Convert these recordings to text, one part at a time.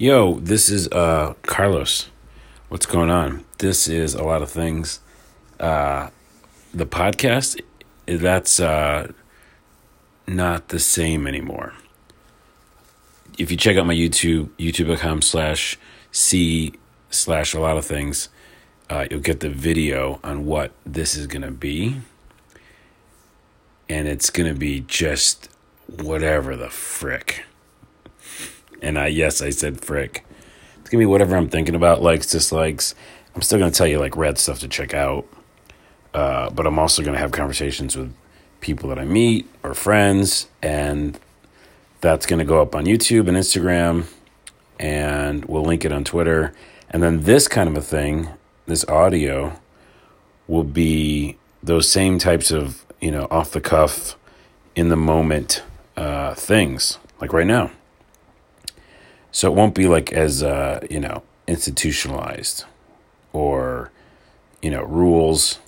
Yo, this is uh, Carlos. What's going on? This is a lot of things. Uh, the podcast, that's uh, not the same anymore. If you check out my YouTube, youtube.com slash C slash a lot of things, uh, you'll get the video on what this is going to be. And it's going to be just whatever the frick. And I, yes, I said frick. It's to be whatever I'm thinking about, likes, dislikes. I'm still to tell you like red stuff to check out. Uh, but I'm also to have conversations with people that I meet or friends. And that's to go up on YouTube and Instagram. And we'll link it on Twitter. And then this kind of a thing, this audio, will be those same types of, you know, off the cuff, in the moment uh, things, like right now. So it won't be like as, uh, you know, institutionalized or, you know, rules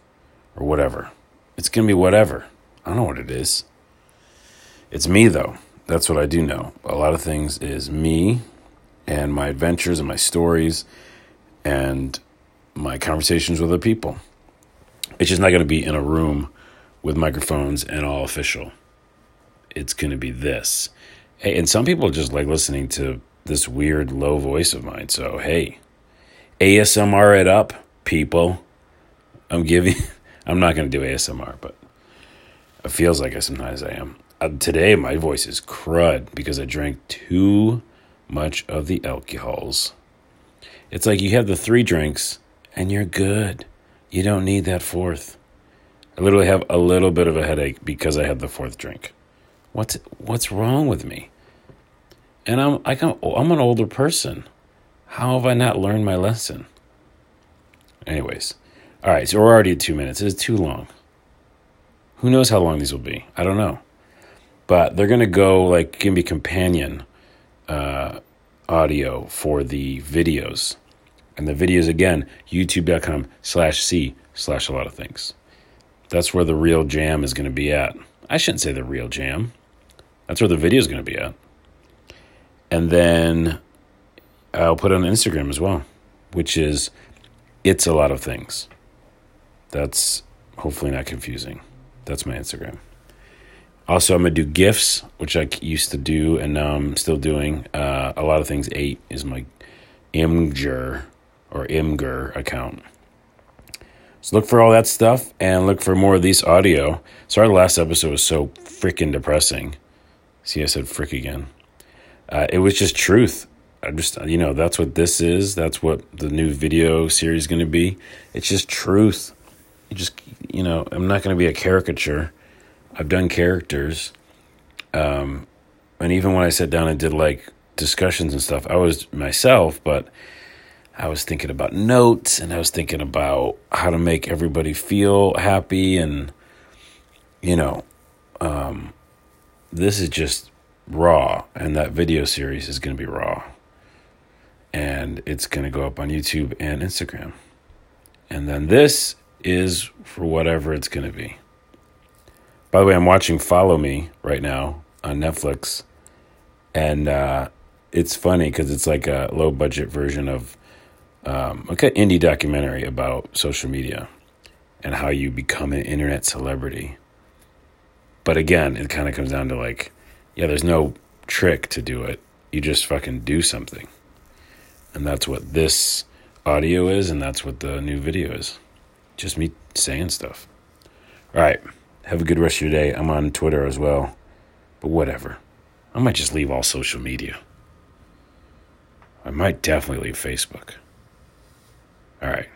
or whatever. It's to be whatever. I don't know what it is. It's me, though. That's what I do know. A lot of things is me and my adventures and my stories and my conversations with other people. It's just not going to be in a room with microphones and all official. It's going to be this. Hey, and some people just like listening to this weird low voice of mine. So, hey, ASMR it up, people. I'm giving, I'm not going to do ASMR, but it feels like it sometimes I am. Uh, today, my voice is crud because I drank too much of the alcohols. It's like you have the three drinks and you're good. You don't need that fourth. I literally have a little bit of a headache because I had the fourth drink. What's what's wrong with me? And I'm I can, I'm an older person. How have I not learned my lesson? Anyways, all right. So we're already at two minutes. It's too long. Who knows how long these will be? I don't know, but they're gonna go like give me companion uh, audio for the videos and the videos again, youtube.com slash C slash a lot of things. That's where the real jam is going to be at. I shouldn't say the real jam. That's where the video is going to be at. And then I'll put on Instagram as well, which is it's a lot of things. That's hopefully not confusing. That's my Instagram. Also, I'm gonna do gifts, which I used to do, and now I'm still doing. Uh, a lot of things. Eight is my Imgur or Imgur account. So look for all that stuff and look for more of these audio. Sorry, the last episode was so freaking depressing. See, I said frick again. Uh, it was just truth. I just, you know, that's what this is. That's what the new video series is going to be. It's just truth. You just, you know, I'm not going to be a caricature. I've done characters. Um, and even when I sat down and did like discussions and stuff, I was myself, but I was thinking about notes and I was thinking about how to make everybody feel happy and you know um, this is just raw and that video series is going to be raw. And it's going to go up on YouTube and Instagram. And then this is for whatever it's going to be. By the way I'm watching Follow Me right now on Netflix. And uh, it's funny because it's like a low budget version of um, like an indie documentary about social media and how you become an internet celebrity. But again, it kind of comes down to like, yeah, there's no trick to do it. You just fucking do something. And that's what this audio is, and that's what the new video is. Just me saying stuff. All right. Have a good rest of your day. I'm on Twitter as well. But whatever. I might just leave all social media. I might definitely leave Facebook. All right.